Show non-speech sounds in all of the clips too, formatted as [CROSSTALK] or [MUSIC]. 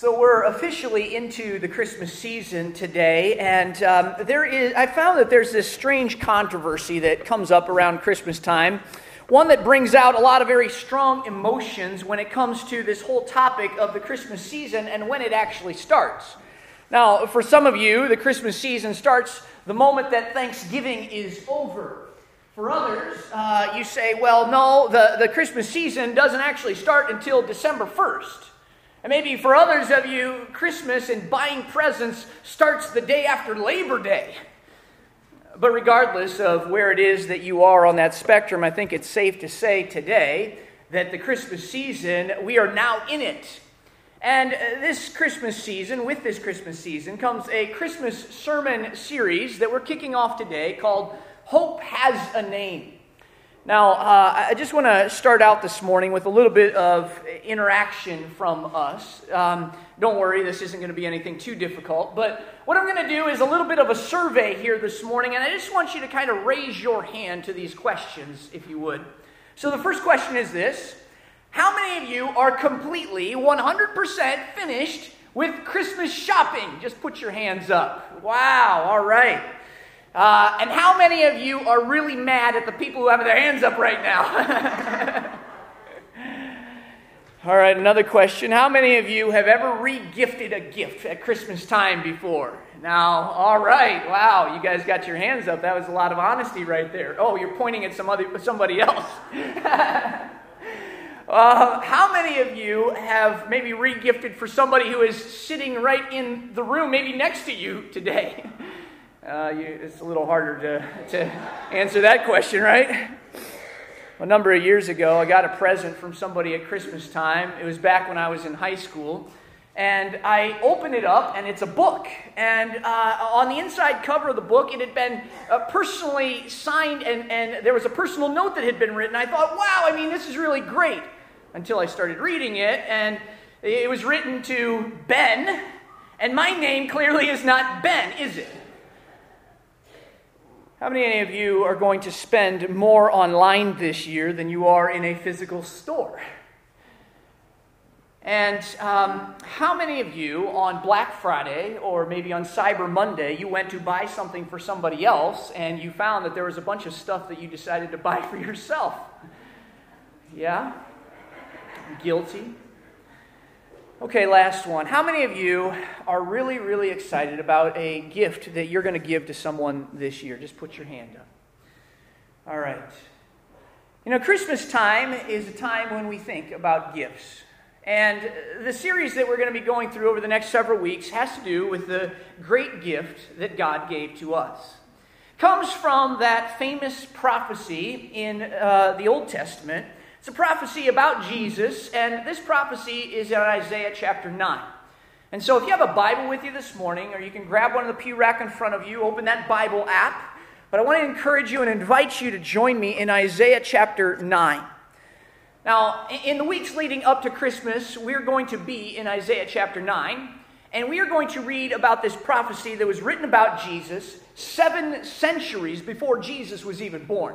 So we're officially into the Christmas season today, and um, there is. I found that there's this strange controversy that comes up around Christmas time, one that brings out a lot of very strong emotions when it comes to this whole topic of the Christmas season and when it actually starts. Now, for some of you, the Christmas season starts the moment that Thanksgiving is over. For others, uh, you say, well, no, the, the Christmas season doesn't actually start until December 1st. And maybe for others of you, Christmas and buying presents starts the day after Labor Day. But regardless of where it is that you are on that spectrum, I think it's safe to say today that the Christmas season, we are now in it. And uh, this Christmas season, with this Christmas season, comes a Christmas sermon series that we're kicking off today called Hope Has a Name. Now, uh, I just want to start out this morning with a little bit of interaction from us. Um, don't worry, this isn't going to be anything too difficult. But what I'm going to do is a little bit of a survey here this morning, and I just want you to kind of raise your hand to these questions, if you would. So, the first question is this How many of you are completely 100% finished with Christmas shopping? Just put your hands up. Wow, all right. Uh, and how many of you are really mad at the people who have their hands up right now? [LAUGHS] All right, another question. How many of you have ever re-gifted a gift at Christmas time before? Now, all right, wow, you guys got your hands up. That was a lot of honesty right there. Oh, you're pointing at some other, somebody else. [LAUGHS] uh, how many of you have maybe re-gifted for somebody who is sitting right in the room, maybe next to you today? [LAUGHS] Uh, you, it's a little harder to, to answer that question, right? A number of years ago, I got a present from somebody at Christmas time. It was back when I was in high school. And I opened it up, and it's a book. And uh, on the inside cover of the book, it had been uh, personally signed, and, and there was a personal note that had been written. I thought, wow, I mean, this is really great. Until I started reading it, and it was written to Ben, and my name clearly is not Ben, is it? How many of you are going to spend more online this year than you are in a physical store? And um, how many of you on Black Friday or maybe on Cyber Monday, you went to buy something for somebody else and you found that there was a bunch of stuff that you decided to buy for yourself? Yeah? Guilty? Okay, last one. How many of you are really, really excited about a gift that you're going to give to someone this year? Just put your hand up. All right. You know, Christmas time is a time when we think about gifts. And the series that we're going to be going through over the next several weeks has to do with the great gift that God gave to us. It comes from that famous prophecy in uh, the Old Testament it's a prophecy about Jesus, and this prophecy is in Isaiah chapter 9. And so, if you have a Bible with you this morning, or you can grab one of the pew rack in front of you, open that Bible app. But I want to encourage you and invite you to join me in Isaiah chapter 9. Now, in the weeks leading up to Christmas, we're going to be in Isaiah chapter 9, and we are going to read about this prophecy that was written about Jesus seven centuries before Jesus was even born.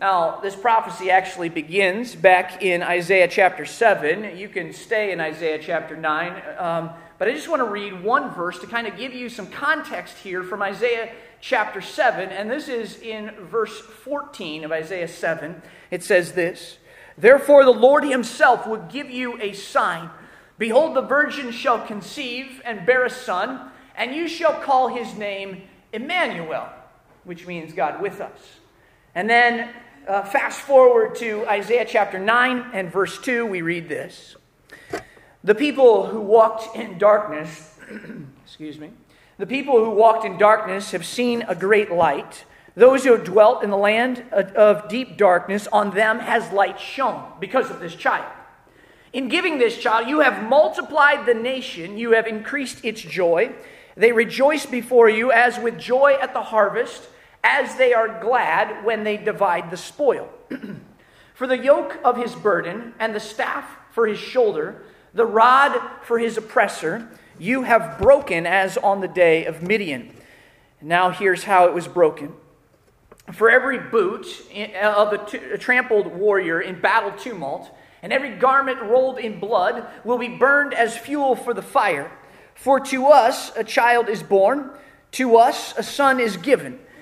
Now, this prophecy actually begins back in Isaiah chapter 7. You can stay in Isaiah chapter 9, um, but I just want to read one verse to kind of give you some context here from Isaiah chapter 7. And this is in verse 14 of Isaiah 7. It says this Therefore, the Lord himself will give you a sign. Behold, the virgin shall conceive and bear a son, and you shall call his name Emmanuel, which means God with us. And then uh, fast forward to Isaiah chapter 9 and verse 2, we read this. The people who walked in darkness, [CLEARS THROAT] excuse me, the people who walked in darkness have seen a great light. Those who dwelt in the land of deep darkness, on them has light shone because of this child. In giving this child, you have multiplied the nation, you have increased its joy. They rejoice before you as with joy at the harvest as they are glad when they divide the spoil. [CLEARS THROAT] for the yoke of his burden and the staff for his shoulder, the rod for his oppressor, you have broken as on the day of Midian. Now here's how it was broken. For every boot of a, trampled warrior in battle tumult, and every garment rolled in blood will be burned as fuel for the fire. For to us a child is born, to us a son is given,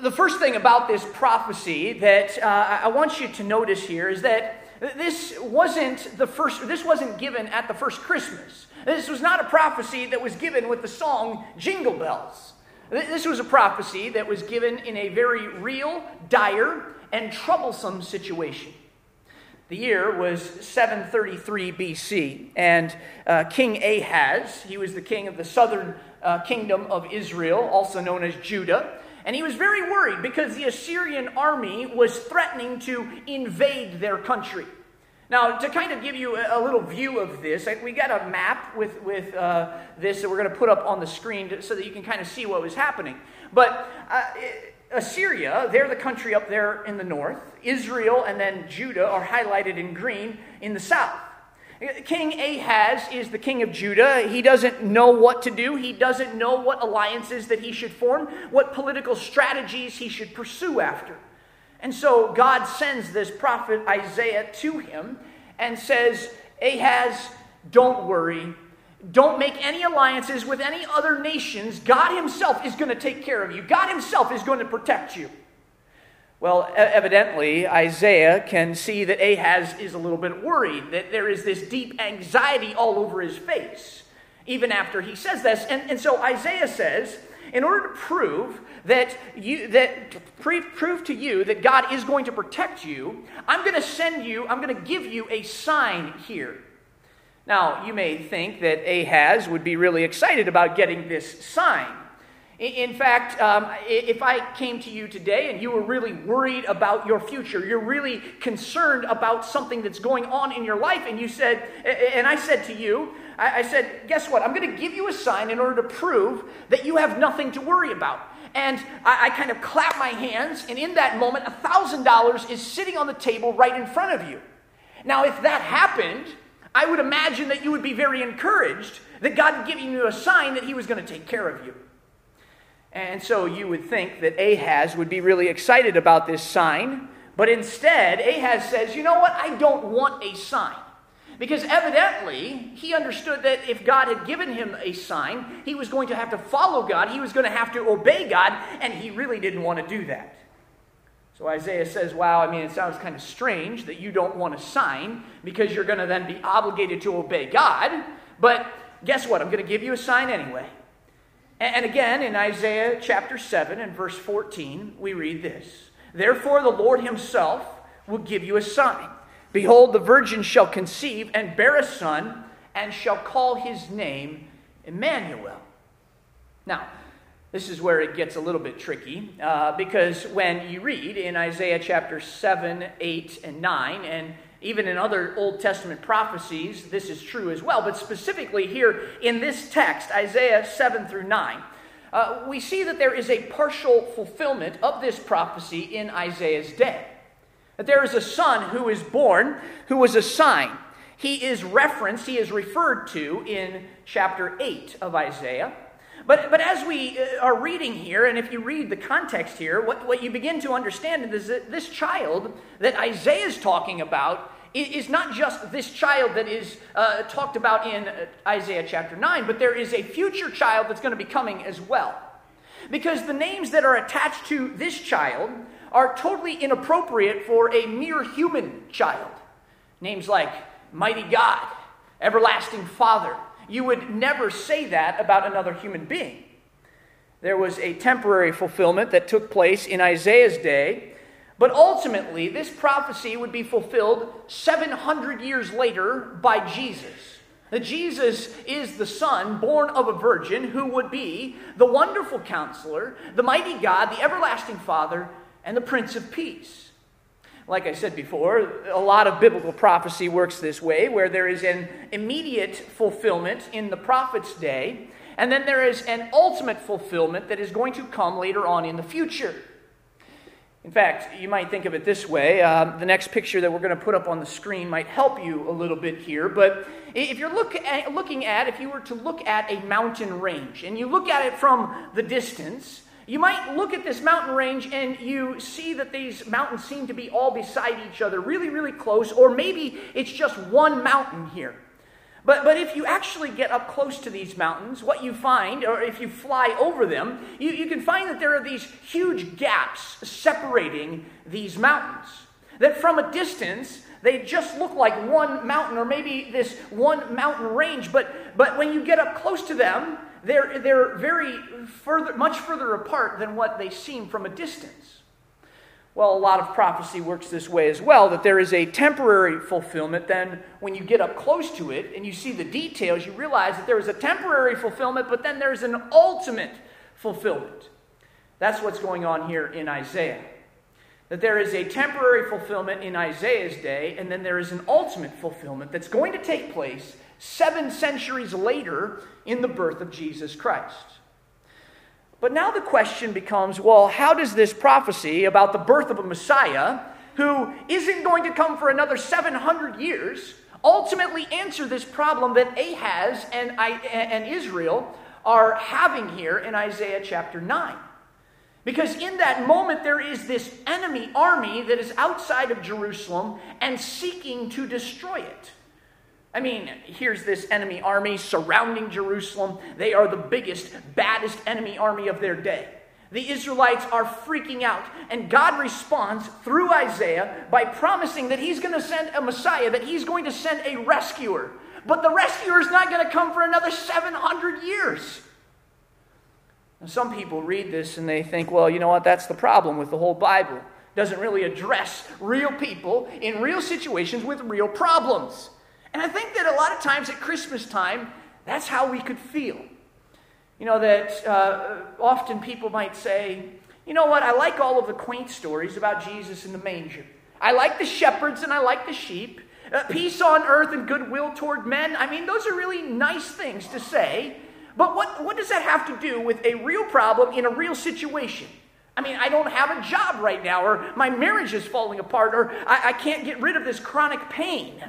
the first thing about this prophecy that uh, I want you to notice here is that this wasn't the first this wasn't given at the first Christmas. This was not a prophecy that was given with the song Jingle Bells. This was a prophecy that was given in a very real, dire, and troublesome situation. The year was 733 BC, and uh, King Ahaz, he was the king of the southern uh, kingdom of Israel, also known as Judah, and he was very worried because the Assyrian army was threatening to invade their country. Now, to kind of give you a, little view of this, we got a map with, with uh, this that we're going to put up on the screen so that you can kind of see what was happening. But uh, Assyria, they're the country up there in the north. Israel and then Judah are highlighted in green in the south. King Ahaz is the king of Judah. He doesn't know what to do. He doesn't know what alliances that he should form, what political strategies he should pursue after. And so God sends this prophet Isaiah to him and says, Ahaz, don't worry. Don't make any alliances with any other nations. God Himself is going to take care of you, God Himself is going to protect you. Well, evidently, Isaiah can see that Ahaz is a little bit worried, that there is this deep anxiety all over his face, even after he says this. And, and so Isaiah says, in order to prove that you that prove to you that God is going to protect you, I'm going to send you, I'm going to give you a sign here. Now, you may think that Ahaz would be really excited about getting this sign. In fact, um, if I came to you today and you were really worried about your future, you're really concerned about something that's going on in your life, and you said, and I said to you, I said, guess what? I'm going to give you a sign in order to prove that you have nothing to worry about. And I, I kind of clap my hands, and in that moment, $1,000 is sitting on the table right in front of you. Now, if that happened, I would imagine that you would be very encouraged that God had given you a sign that He was going to take care of you. And so you would think that Ahaz would be really excited about this sign, but instead, Ahaz says, You know what? I don't want a sign. Because evidently, he understood that if God had given him a sign, he was going to have to follow God, he was going to have to obey God, and he really didn't want to do that. So Isaiah says, Wow, I mean, it sounds kind of strange that you don't want a sign because you're going to then be obligated to obey God. But guess what? I'm going to give you a sign anyway. And again, in Isaiah chapter 7 and verse 14, we read this Therefore, the Lord himself will give you a sign. Behold, the virgin shall conceive and bear a son, and shall call his name Emmanuel. Now, this is where it gets a little bit tricky uh, because when you read in Isaiah chapter 7, 8, and 9, and even in other Old Testament prophecies, this is true as well, but specifically here in this text, Isaiah 7 through 9, uh, we see that there is a partial fulfillment of this prophecy in Isaiah's day. That there is a son who is born who was a sign. He is referenced, he is referred to in chapter 8 of Isaiah. But, but as we uh, are reading here, and if you read the context here, what, what you begin to understand is that this child that Isaiah is talking about is not just this child that is uh, talked about in Isaiah chapter 9, but there is a future child that's going to be coming as well. Because the names that are attached to this child are totally inappropriate for a mere human child. Names like Mighty God, Everlasting Father, you would never say that about another human being. There was a temporary fulfillment that took place in Isaiah's day, but ultimately, this prophecy would be fulfilled 700 years later by Jesus. That Jesus is the Son born of a virgin who would be the wonderful counselor, the mighty God, the everlasting Father, and the Prince of Peace. Like I said before, a lot of biblical prophecy works this way, where there is an immediate fulfillment in the prophet's day, and then there is an ultimate fulfillment that is going to come later on in the future. In fact, you might think of it this way. Uh, the next picture that we're going to put up on the screen might help you a little bit here. But if you're look at, looking at, if you were to look at a mountain range and you look at it from the distance, you might look at this mountain range and you see that these mountains seem to be all beside each other, really, really close, or maybe it's just one mountain here. But, but if you actually get up close to these mountains, what you find, or if you fly over them, you, you can find that there are these huge gaps separating these mountains. That from a distance, they just look like one mountain or maybe this one mountain range, but, but when you get up close to them, they're, they're very further, much further apart than what they seem from a distance. Well, a lot of prophecy works this way as well that there is a temporary fulfillment. Then, when you get up close to it and you see the details, you realize that there is a temporary fulfillment, but then there's an ultimate fulfillment. That's what's going on here in Isaiah. That there is a temporary fulfillment in Isaiah's day, and then there is an ultimate fulfillment that's going to take place seven centuries later in the birth of Jesus Christ. But now the question becomes well, how does this prophecy about the birth of a Messiah who isn't going to come for another 700 years ultimately answer this problem that Ahaz and, and Israel are having here in Isaiah chapter 9? Because in that moment, there is this enemy army that is outside of Jerusalem and seeking to destroy it. I mean, here's this enemy army surrounding Jerusalem. They are the biggest, baddest enemy army of their day. The Israelites are freaking out, and God responds through Isaiah by promising that He's going to send a Messiah, that He's going to send a rescuer. But the rescuer is not going to come for another 700 years. Now, some people read this and they think, well, you know what? That's the problem with the whole Bible. It doesn't really address real people in real situations with real problems. And I think that a lot of times at Christmas time, that's how we could feel. You know, that uh, often people might say, you know what, I like all of the quaint stories about Jesus in the manger. I like the shepherds and I like the sheep. Uh, peace on earth and goodwill toward men. I mean, those are really nice things to say. But what, what does that have to do with a real problem in a real situation? I mean, I don't have a job right now, or my marriage is falling apart, or I, I can't get rid of this chronic pain.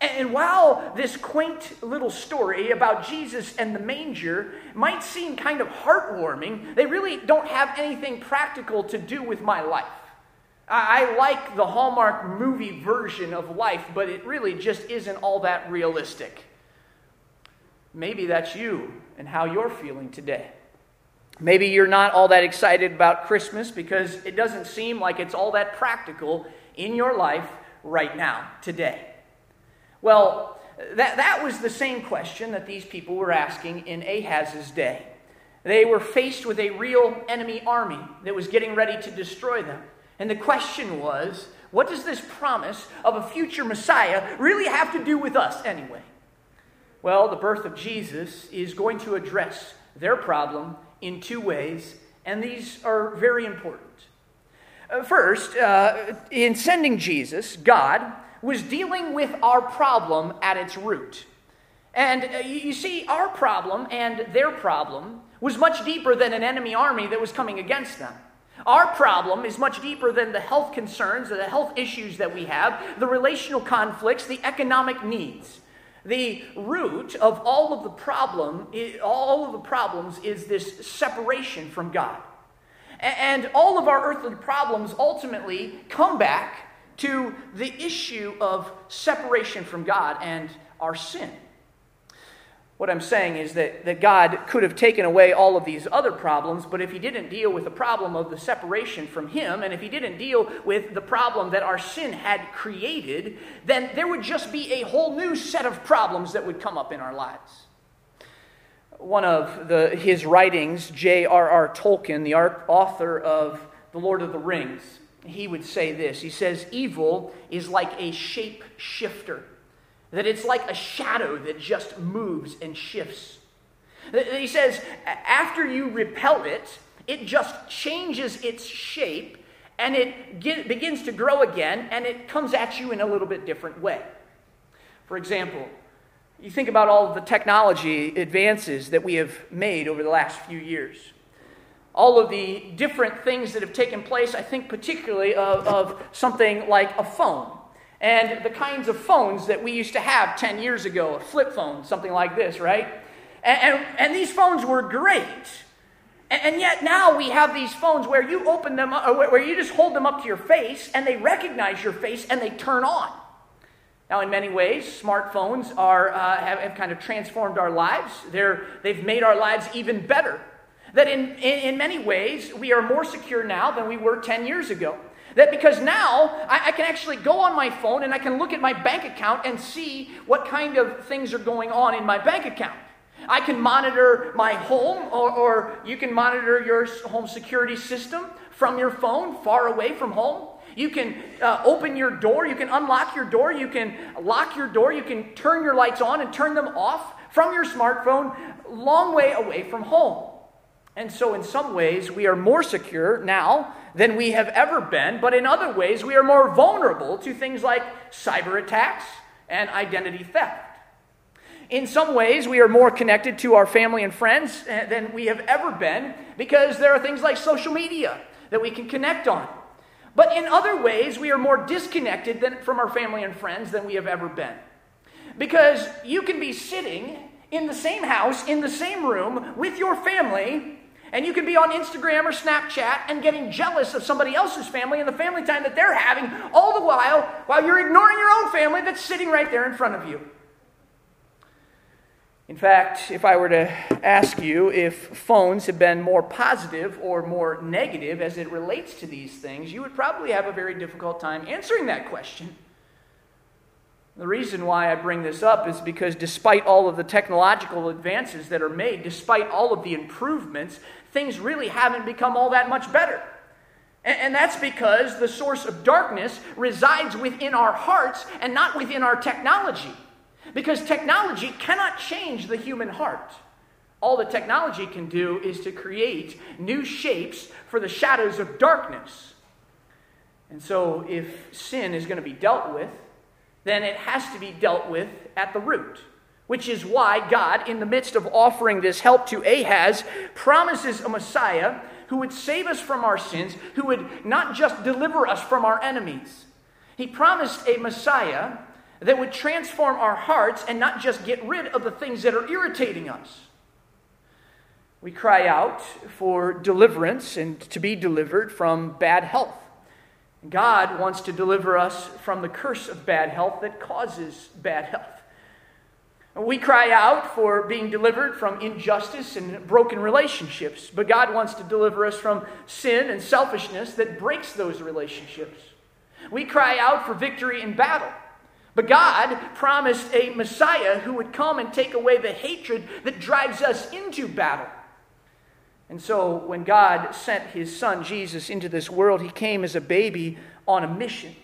And while this quaint little story about Jesus and the manger might seem kind of heartwarming, they really don't have anything practical to do with my life. I like the Hallmark movie version of life, but it really just isn't all that realistic. Maybe that's you and how you're feeling today. Maybe you're not all that excited about Christmas because it doesn't seem like it's all that practical in your life right now, today. Well, that, that was the same question that these people were asking in Ahaz's day. They were faced with a real enemy army that was getting ready to destroy them. And the question was what does this promise of a future Messiah really have to do with us anyway? Well, the birth of Jesus is going to address their problem in two ways, and these are very important. Uh, first, uh, in sending Jesus, God was dealing with our problem at its root. And uh, you see, our problem and their problem was much deeper than an enemy army that was coming against them. Our problem is much deeper than the health concerns, the health issues that we have, the relational conflicts, the economic needs. The root of all of the problem, all of the problems is this separation from God. And all of our earthly problems ultimately come back to the issue of separation from God and our sin. What I'm saying is that, that God could have taken away all of these other problems, but if He didn't deal with the problem of the separation from Him, and if He didn't deal with the problem that our sin had created, then there would just be a whole new set of problems that would come up in our lives. One of the, his writings, J.R.R. Tolkien, the author of The Lord of the Rings, he would say this He says, Evil is like a shape shifter, that it's like a shadow that just moves and shifts. He says, after you repel it, it just changes its shape and it get, begins to grow again, and it comes at you in a little bit different way. For example, you think about all the technology advances that we have made over the last few years. All of the different things that have taken place, I think particularly of, of something like a phone and the kinds of phones that we used to have 10 years ago, a flip phone, something like this, right? And, and, and these phones were great. And, and, yet now we have these phones where you open them up, where you just hold them up to your face and they recognize your face and they turn on. Now, in many ways, smartphones are, uh, have, have, kind of transformed our lives. They're, they've made our lives even better. That in, in, in, many ways, we are more secure now than we were 10 years ago. That because now I, I can actually go on my phone and I can look at my bank account and see what kind of things are going on in my bank account. I can monitor my home, or, or you can monitor your home security system from your phone, far away from home. You can uh, open your door, you can unlock your door, you can lock your door, you can turn your lights on and turn them off from your smartphone, long way away from home. And so, in some ways, we are more secure now than we have ever been, but in other ways, we are more vulnerable to things like cyber attacks and identity theft. In some ways, we are more connected to our family and friends eh, than we have ever been because there are things like social media that we can connect on. But in other ways, we are more disconnected than, from our family and friends than we have ever been. Because you can be sitting in the same house, in the same room with your family, and you can be on Instagram or Snapchat and getting jealous of somebody else's family and the family time that they're having, all the while, while you're ignoring your own family that's sitting right there in front of you. In fact, if I were to ask you if phones have been more positive or more negative as it relates to these things, you would probably have a very difficult time answering that question. The reason why I bring this up is because despite all of the technological advances that are made, despite all of the improvements, things really haven't become all that much better. And that's because the source of darkness resides within our hearts and not within our technology. Because technology cannot change the human heart. All the technology can do is to create new shapes for the shadows of darkness. And so, if sin is going to be dealt with, then it has to be dealt with at the root. Which is why God, in the midst of offering this help to Ahaz, promises a Messiah who would save us from our sins, who would not just deliver us from our enemies. He promised a Messiah that would transform our hearts and not just get rid of the things that are irritating us. We cry out for deliverance and to be delivered from bad health. God wants to deliver us from the curse of bad health that causes bad health. We cry out for being delivered from injustice and broken relationships, but God wants to deliver us from sin and selfishness that breaks those relationships. We cry out for victory in battle. But God promised a Messiah who would come and take away the hatred that drives us into battle. And so, when God sent his son Jesus into this world, he came as a baby on a mission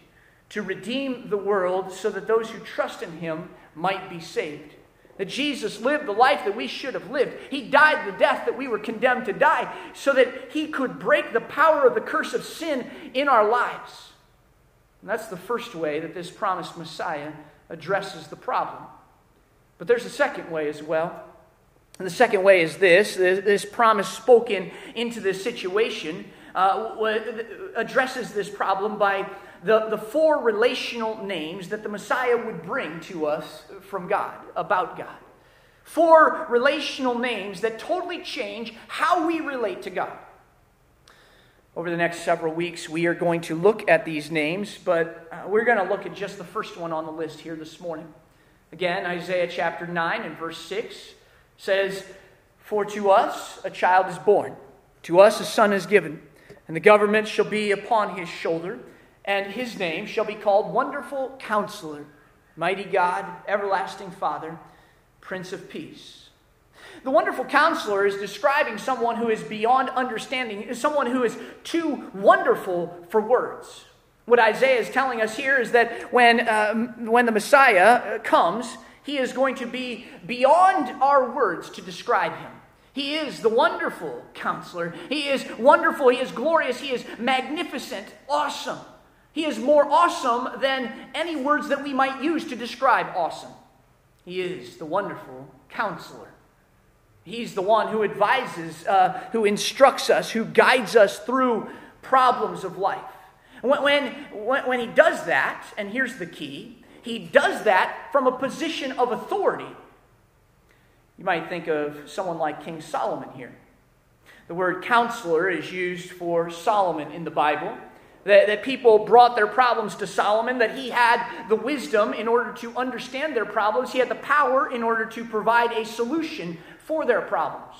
to redeem the world so that those who trust in him might be saved. That Jesus lived the life that we should have lived. He died the death that we were condemned to die so that he could break the power of the curse of sin in our lives. And that's the first way that this promised Messiah addresses the problem. But there's a second way as well. And the second way is this this promise spoken into this situation uh, addresses this problem by the, the four relational names that the Messiah would bring to us from God, about God. Four relational names that totally change how we relate to God. Over the next several weeks, we are going to look at these names, but uh, we're going to look at just the first one on the list here this morning. Again, Isaiah chapter 9 and verse 6 says, For to us a child is born, to us a son is given, and the government shall be upon his shoulder, and his name shall be called Wonderful Counselor, Mighty God, Everlasting Father, Prince of Peace. The wonderful counselor is describing someone who is beyond understanding, someone who is too wonderful for words. What Isaiah is telling us here is that when, um, when the Messiah uh, comes, he is going to be beyond our words to describe him. He is the wonderful counselor. He is wonderful. He is glorious. He is magnificent, awesome. He is more awesome than any words that we might use to describe awesome. He is the wonderful counselor. He's the one who advises, uh, who instructs us, who guides us through problems of life. When, when, when he does that, and here's the key, he does that from a position of authority. You might think of someone like King Solomon here. The word counselor is used for Solomon in the Bible. That, that people brought their problems to Solomon, that he had the wisdom in order to understand their problems, he had the power in order to provide a solution for their problems.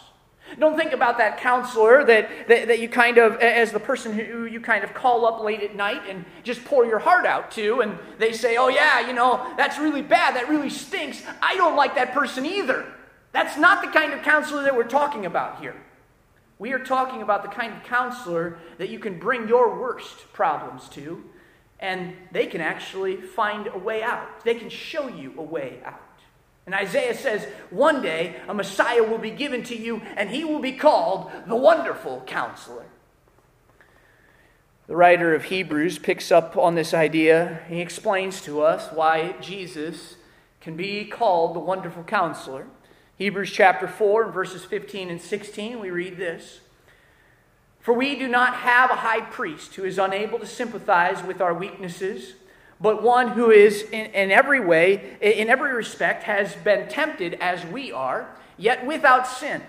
Don't think about that counselor that, that, that, you kind of, as the person who you kind of call up late at night and just pour your heart out to, and they say, Oh, yeah, you know, that's really bad. That really stinks. I don't like that person either. That's not the kind of counselor that we're talking about here. We are talking about the kind of counselor that you can bring your worst problems to, and they can actually find a way out. They can show you a way out. And Isaiah says, One day a Messiah will be given to you, and he will be called the Wonderful Counselor. The writer of Hebrews picks up on this idea. He explains to us why Jesus can be called the Wonderful Counselor. Hebrews chapter 4, and verses 15 and 16, we read this For we do not have a high priest who is unable to sympathize with our weaknesses, but one who is in, in every way, in every respect, has been tempted as we are, yet without sin.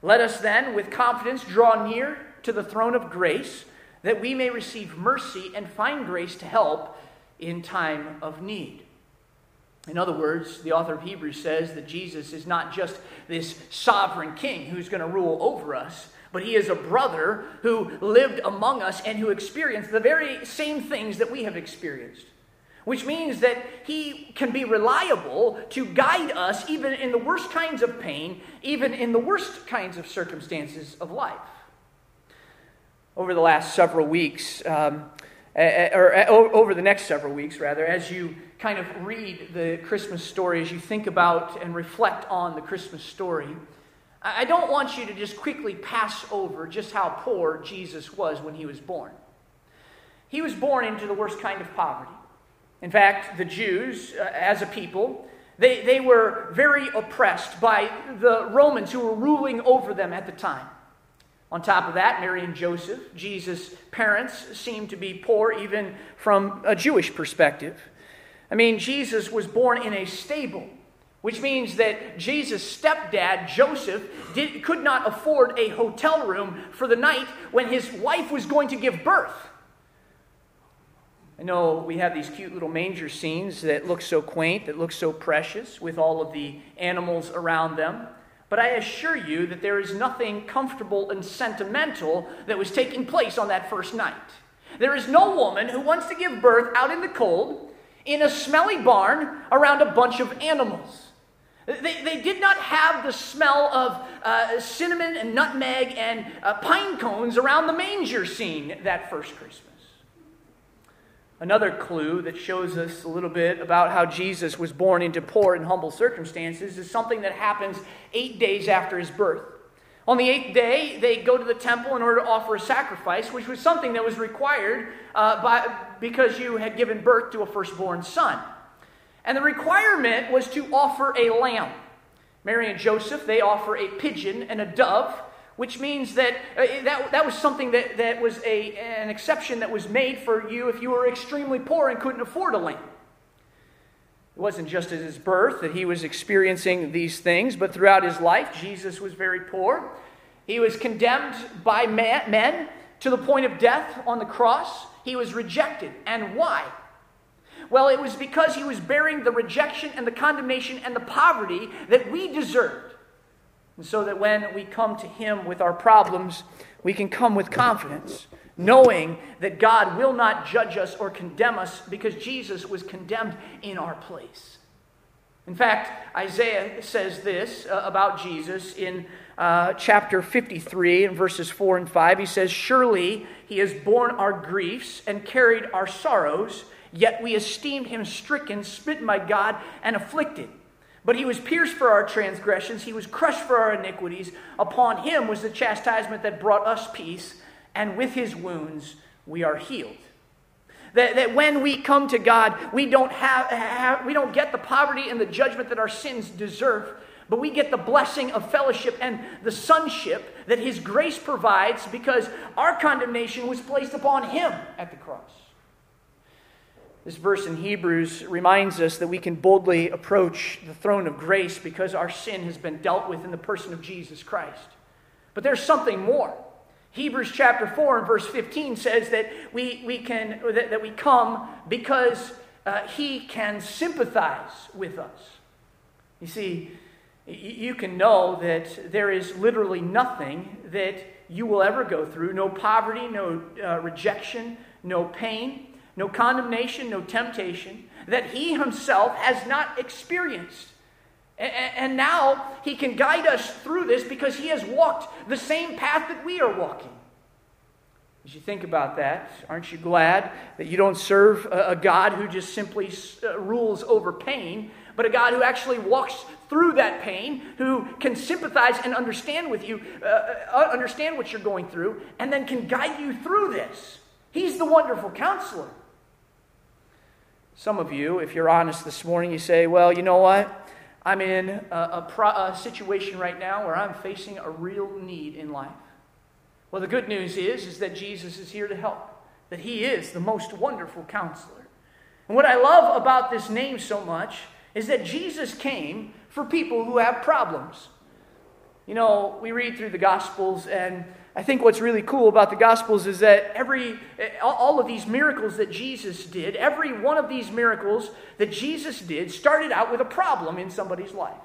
Let us then, with confidence, draw near to the throne of grace, that we may receive mercy and find grace to help in time of need. In other words, the author of Hebrews says that Jesus is not just this sovereign king who's going to rule over us, but he is a brother who lived among us and who experienced the very same things that we have experienced. Which means that he can be reliable to guide us even in the worst kinds of pain, even in the worst kinds of circumstances of life. Over the last several weeks, um, eh, eh, or eh, over the next several weeks, rather, as you kind of read the Christmas story, as you think about and reflect on the Christmas story, I don't want you to just quickly pass over just how poor Jesus was when he was born. He was born into the worst kind of poverty. In fact, the Jews, uh, as a people, they, they were very oppressed by the Romans who were ruling over them at the time. On top of that, Mary and Joseph, Jesus' parents, seemed to be poor even from a Jewish perspective. I mean, Jesus was born in a stable, which means that Jesus' stepdad, Joseph, did, could not afford a hotel room for the night when his wife was going to give birth. I know we have these cute little manger scenes that look so quaint, that look so precious, with all of the animals around them. But I assure you that there is nothing comfortable and sentimental that was taking place on that first night. There is no woman who wants to give birth out in the cold in a smelly barn around a bunch of animals. They, they did not have the smell of uh, cinnamon and nutmeg and uh, pine cones around the manger scene that first Christmas. Another clue that shows us a little bit about how Jesus was born into poor and humble circumstances is something that happens eight days after his birth. On the eighth day, they go to the temple in order to offer a sacrifice, which was something that was required uh, by, because you had given birth to a firstborn son. And the requirement was to offer a lamb. Mary and Joseph, they offer a pigeon and a dove, which means that uh, that, that was something that, that was a, an exception that was made for you if you were extremely poor and couldn't afford a lamb. It wasn't just at his birth that he was experiencing these things, but throughout his life, Jesus was very poor. He was condemned by men to the point of death on the cross. He was rejected. And why? Well, it was because he was bearing the rejection and the condemnation and the poverty that we deserved. And so that when we come to him with our problems, we can come with confidence knowing that God will not judge us or condemn us because Jesus was condemned in our place. In fact, Isaiah says this uh, about Jesus in uh, chapter 53 in verses 4 and 5. He says, Surely he has borne our griefs and carried our sorrows, yet we esteemed him stricken, smitten by God, and afflicted. But he was pierced for our transgressions, he was crushed for our iniquities. Upon him was the chastisement that brought us peace, and with his wounds we are healed. That, that when we come to God, we don't, have, have, we don't get the poverty and the judgment that our sins deserve, but we get the blessing of fellowship and the sonship that his grace provides because our condemnation was placed upon him at the cross. This verse in Hebrews reminds us that we can boldly approach the throne of grace because our sin has been dealt with in the person of Jesus Christ. But there's something more. Hebrews chapter 4 and verse 15 says that we, we, can, that, that we come because uh, he can sympathize with us. You see, you can know that there is literally nothing that you will ever go through no poverty, no uh, rejection, no pain, no condemnation, no temptation that he himself has not experienced. And now he can guide us through this because he has walked the same path that we are walking. As you think about that, aren't you glad that you don't serve a God who just simply uh, rules over pain, but a God who actually walks through that pain, who can sympathize and understand with you, uh, uh understand what you're going through, and then can guide you through this? He's the wonderful counselor. Some of you, if you're honest this morning, you say, well, you know what? I'm in a, a, pro, a, situation right now where I'm facing a real need in life. Well, the good news is, is that Jesus is here to help, that He is the most wonderful counselor. And what I love about this name so much is that Jesus came for people who have problems. You know, we read through the Gospels, and I think what's really cool about the Gospels is that every, all of these miracles that Jesus did, every one of these miracles that Jesus did started out with a problem in somebody's life.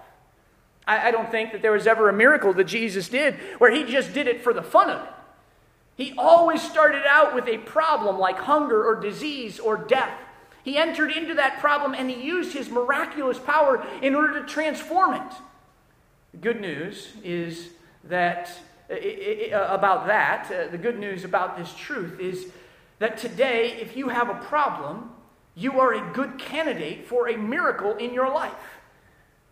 I, I don't think that there was ever a miracle that Jesus did where he just did it for the fun of it. He always started out with a problem like hunger or disease or death. He entered into that problem and he used his miraculous power in order to transform it. The good news is that about that, uh, the good news about this truth is that today, if you have a problem, you are a good candidate for a miracle in your life.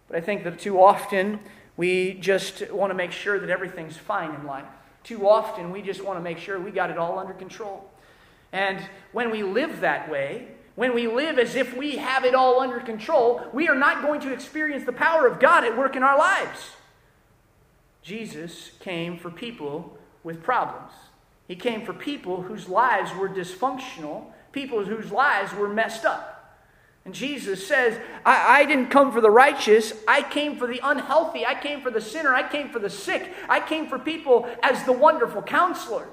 But I think that too often we just want to make sure that everything's fine in life. Too often we just want to make sure we got it all under control. And when we live that way, when we live as if we have it all under control, we are not going to experience the power of God at work in our lives. Jesus came for people with problems. He came for people whose lives were dysfunctional, people whose lives were messed up. And Jesus says, I, I, didn't come for the righteous. I came for the unhealthy. I came for the sinner. I came for the sick. I came for people as the wonderful counselor.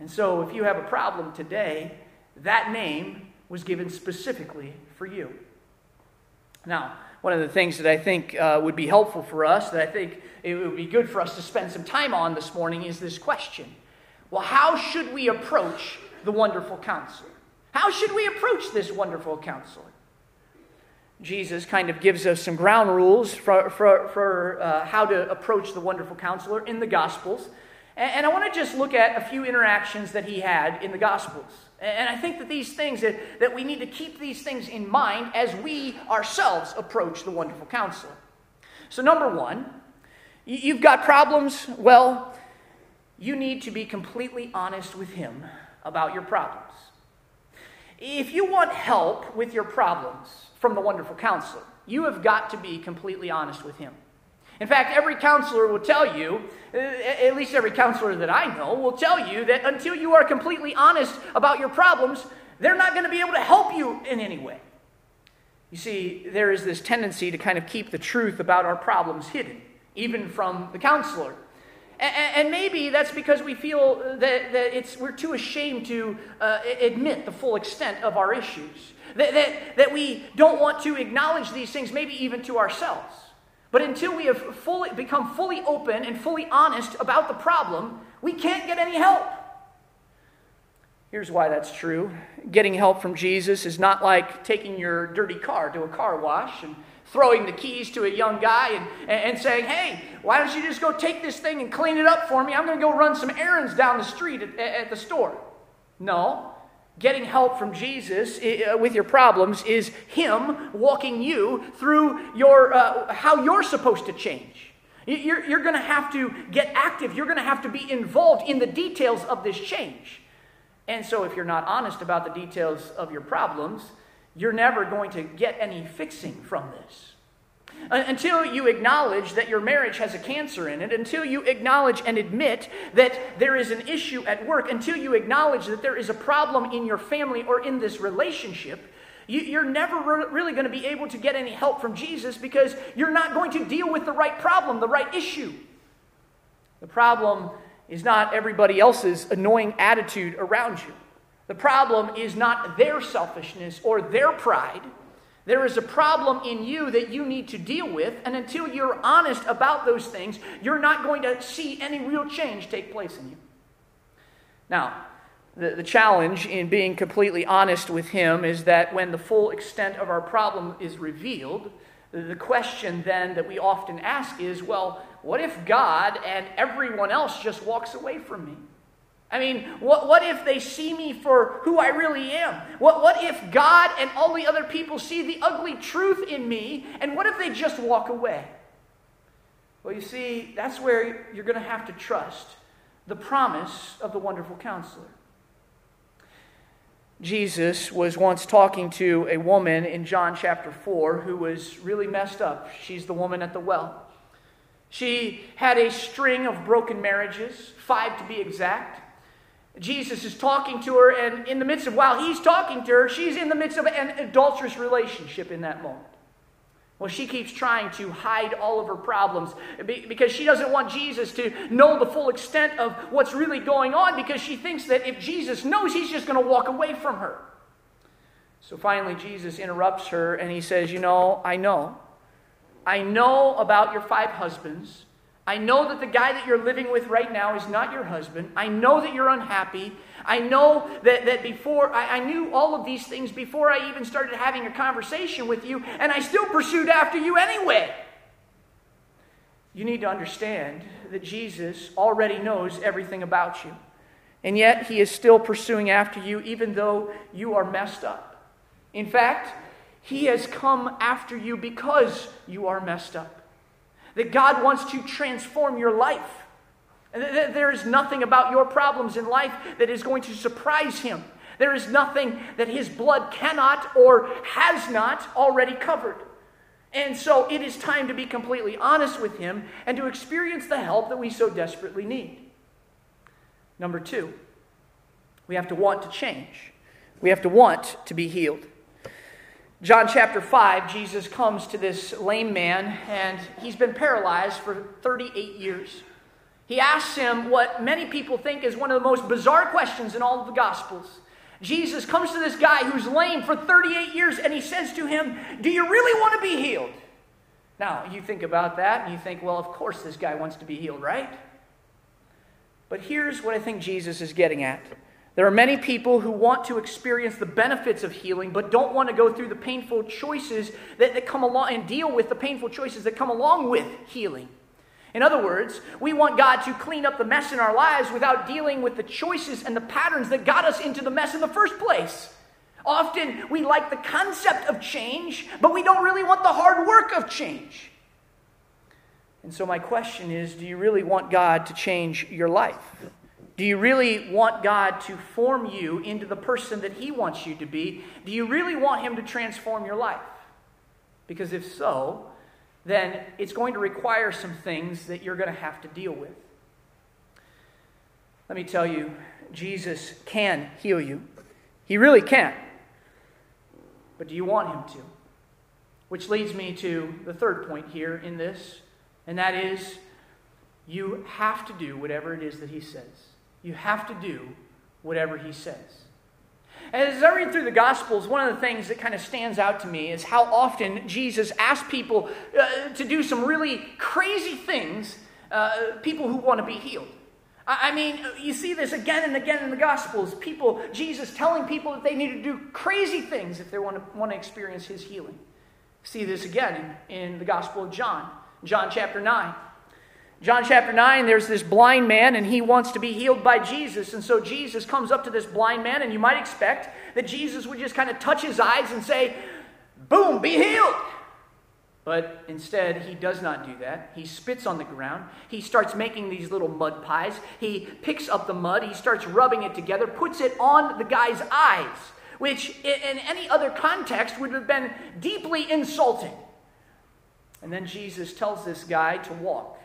And so, if you have a problem today, that name was given specifically for you. Now, one of the things that I think uh, would be helpful for us, that I think it would be good for us to spend some time on this morning, is this question Well, how should we approach the wonderful counselor? How should we approach this wonderful counselor? Jesus kind of gives us some ground rules for, for, for uh, how to approach the wonderful counselor in the Gospels. And, and I want to just look at a few interactions that he had in the Gospels. And I think that these things, that, that we need to keep these things in mind as we ourselves approach the wonderful counselor. So, number one, you've got problems. Well, you need to be completely honest with him about your problems. If you want help with your problems from the wonderful counselor, you have got to be completely honest with him. In fact, every counselor will tell you, uh, at least every counselor that I know, will tell you that until you are completely honest about your problems, they're not going to be able to help you in any way. You see, there is this tendency to kind of keep the truth about our problems hidden, even from the counselor. And, maybe that's because we feel that, that it's, we're too ashamed to uh, admit the full extent of our issues. That, that we don't want to acknowledge these things, maybe even to ourselves. But until we have fully, become fully open and fully honest about the problem, we can't get any help. Here's why that's true. Getting help from Jesus is not like taking your dirty car to a car wash and throwing the keys to a young guy and, and saying, hey, why don't you just go take this thing and clean it up for me? I'm going to go run some errands down the street at, at the store. No. Getting help from Jesus uh, with your problems is Him walking you through your, uh, how you're supposed to change. You're, you're going to have to get active. You're going to have to be involved in the details of this change. And so, if you're not honest about the details of your problems, you're never going to get any fixing from this. Until you acknowledge that your marriage has a cancer in it, until you acknowledge and admit that there is an issue at work, until you acknowledge that there is a problem in your family or in this relationship, you, are never really going to be able to get any help from Jesus because you're not going to deal with the right problem, the right issue. The problem is not everybody else's annoying attitude around you. The problem is not their selfishness or their pride. There is a problem in you that you need to deal with, and until you're honest about those things, you're not going to see any real change take place in you. Now, the, the challenge in being completely honest with Him is that when the full extent of our problem is revealed, the question then that we often ask is well, what if God and everyone else just walks away from me? I mean, what, what if they see me for who I really am? What, what if God and all the other people see the ugly truth in me? And what if they just walk away? Well, you see, that's where you're going to have to trust the promise of the wonderful counselor. Jesus was once talking to a woman in John chapter 4 who was really messed up. She's the woman at the well. She had a string of broken marriages, five to be exact. Jesus is talking to her, and in the midst of, while he's talking to her, she's in the midst of an adulterous relationship in that moment. Well, she keeps trying to hide all of her problems because she doesn't want Jesus to know the full extent of what's really going on because she thinks that if Jesus knows, he's just going to walk away from her. So finally, Jesus interrupts her and he says, You know, I know. I know about your five husbands. I know that the guy that you're living with right now is not your husband. I know that you're unhappy. I know that, that before, I, I knew all of these things before I even started having a conversation with you, and I still pursued after you anyway. You need to understand that Jesus already knows everything about you. And yet, he is still pursuing after you, even though you are messed up. In fact, he has come after you because you are messed up that God wants to transform your life. There is nothing about your problems in life that is going to surprise him. There is nothing that his blood cannot or has not already covered. And so it is time to be completely honest with him and to experience the help that we so desperately need. Number two, we have to want to change. We have to want to be healed. John chapter 5, Jesus comes to this lame man, and he's been paralyzed for 38 years. He asks him what many people think is one of the most bizarre questions in all of the Gospels. Jesus comes to this guy who's lame for 38 years, and he says to him, Do you really want to be healed? Now, you think about that, and you think, Well, of course this guy wants to be healed, right? But here's what I think Jesus is getting at. There are many people who want to experience the benefits of healing, but don't want to go through the painful choices that, that come along and deal with the painful choices that come along with healing. In other words, we want God to clean up the mess in our lives without dealing with the choices and the patterns that got us into the mess in the first place. Often we like the concept of change, but we don't really want the hard work of change. And so, my question is do you really want God to change your life? Do you really want God to form you into the person that He wants you to be? Do you really want Him to transform your life? Because if so, then it's going to require some things that you're going to have to deal with. Let me tell you, Jesus can heal you. He really can. But do you want Him to? Which leads me to the third point here in this, and that is you have to do whatever it is that He says. You have to do whatever he says. As I read through the Gospels, one of the things that kind of stands out to me is how often Jesus asks people uh, to do some really crazy things, uh, people who want to be healed. I mean, you see this again and again in the Gospels. People, Jesus telling people that they need to do crazy things if they want to, want to experience his healing. See this again in, in the Gospel of John, John chapter 9. John chapter 9, there's this blind man, and he wants to be healed by Jesus. And so Jesus comes up to this blind man, and you might expect that Jesus would just kind of touch his eyes and say, Boom, be healed. But instead, he does not do that. He spits on the ground. He starts making these little mud pies. He picks up the mud. He starts rubbing it together, puts it on the guy's eyes, which in any other context would have been deeply insulting. And then Jesus tells this guy to walk,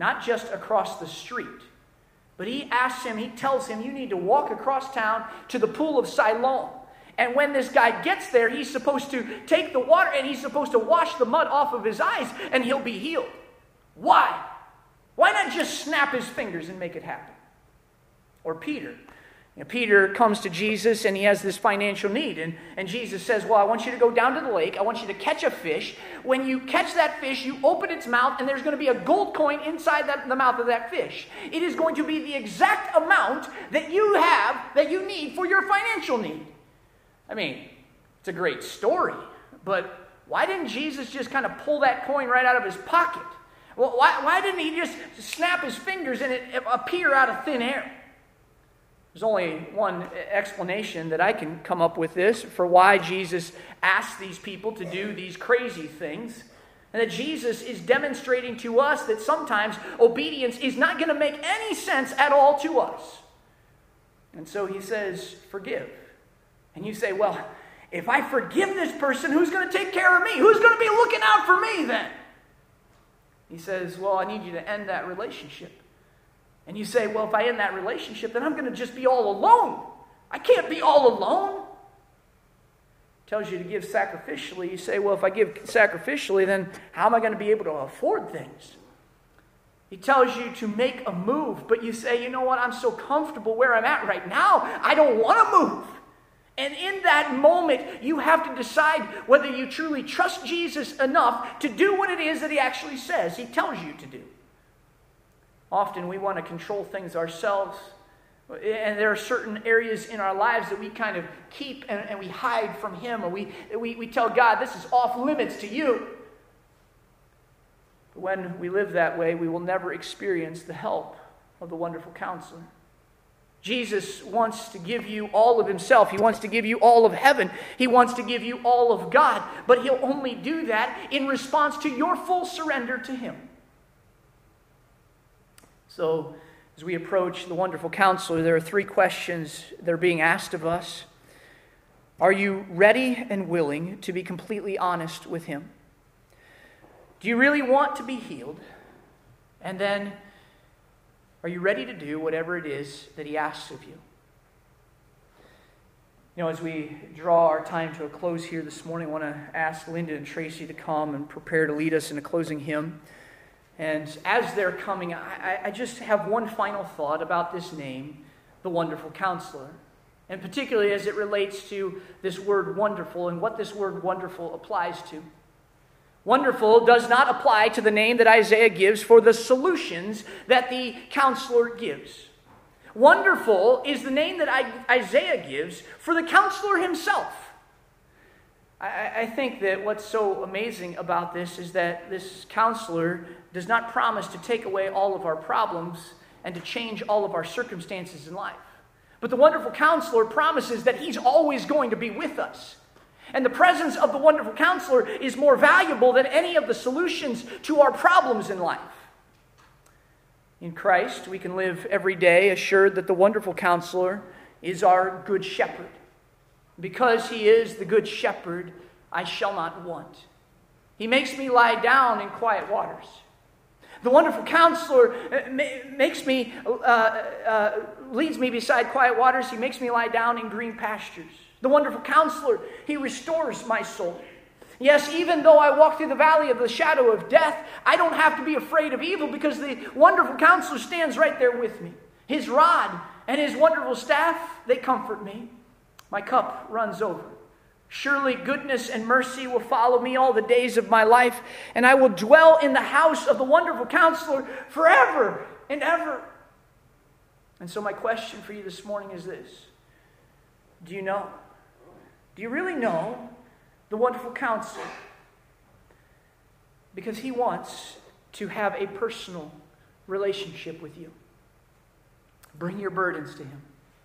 not just across the street, but he asks him, he tells him, you need to walk across town to the pool of Siloam. And when this guy gets there, he's supposed to take the water and he's supposed to wash the mud off of his eyes and he'll be healed. Why? Why not just snap his fingers and make it happen? Or Peter. You know, Peter comes to Jesus and he has this financial need. And, and Jesus says, Well, I want you to go down to the lake. I want you to catch a fish. When you catch that fish, you open its mouth, and there's going to be a gold coin inside that, the mouth of that fish. It is going to be the exact amount that you have that you need for your financial need. I mean, it's a great story, but why didn't Jesus just kind of pull that coin right out of his pocket? Well, why, why didn't he just snap his fingers and it appear out of thin air? There's only one explanation that I can come up with this for why Jesus asked these people to do these crazy things. And that Jesus is demonstrating to us that sometimes obedience is not going to make any sense at all to us. And so he says, Forgive. And you say, well, if I forgive this person, who's going to take care of me? Who's going to be looking out for me then? He says, well, I need you to end that relationship. And you say, well, if I end that relationship, then I'm going to just be all alone. I can't be all alone. Tells you to give sacrificially. You say, well, if I give sacrificially, then how am I going to be able to afford things? He tells you to make a move, but you say, you know what, I'm so comfortable where I'm at right now, I don't want to move. And in that moment, you have to decide whether you truly trust Jesus enough to do what it is that he actually says, he tells you to do. Often we want to control things ourselves. And there are certain areas in our lives that we kind of keep and, and we hide from Him, or we, we, we tell God, this is off limits to you. But when we live that way, we will never experience the help of the wonderful counselor. Jesus wants to give you all of himself. He wants to give you all of heaven. He wants to give you all of God. But he'll only do that in response to your full surrender to him. So, as we approach the wonderful counselor, there are three questions that are being asked of us. Are you ready and willing to be completely honest with him? Do you really want to be healed? And then, are you ready to do whatever it is that He asks of you? You know, as we draw our time to a close here this morning, I want to ask Linda and Tracy to come and prepare to lead us in a closing hymn. And as they're coming, I, I just have one final thought about this name, the Wonderful Counselor, and particularly as it relates to this word wonderful and what this word wonderful applies to. Wonderful does not apply to the name that Isaiah gives for the solutions that the counselor gives. Wonderful is the name that Isaiah gives for the counselor himself. I, think that what's so amazing about this is that this counselor does not promise to take away all of our problems and to change all of our circumstances in life. But the wonderful counselor promises that he's always going to be with us. And the presence of the wonderful counselor is more valuable than any of the solutions to our problems in life. In Christ, we can live every day assured that the wonderful counselor is our good shepherd. Because he is the good shepherd, I shall not want. He makes me lie down in quiet waters. The wonderful counselor uh, makes me, uh, uh, leads me beside quiet waters. He makes me lie down in green pastures. The wonderful counselor, he restores my soul. Yes, even though I walk through the valley of the shadow of death, I don't have to be afraid of evil because the wonderful counselor stands right there with me. His rod and his wonderful staff, they comfort me. My cup runs over. Surely goodness and mercy will follow me all the days of my life, and I will dwell in the house of the wonderful counselor forever and ever. And so, my question for you this morning is this Do you know? Do you really know the wonderful counselor? Because he wants to have a personal relationship with you. Bring your burdens to him.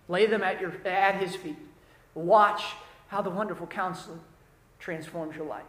Lay them at, your, at his feet. Watch how the wonderful counselor transforms your life.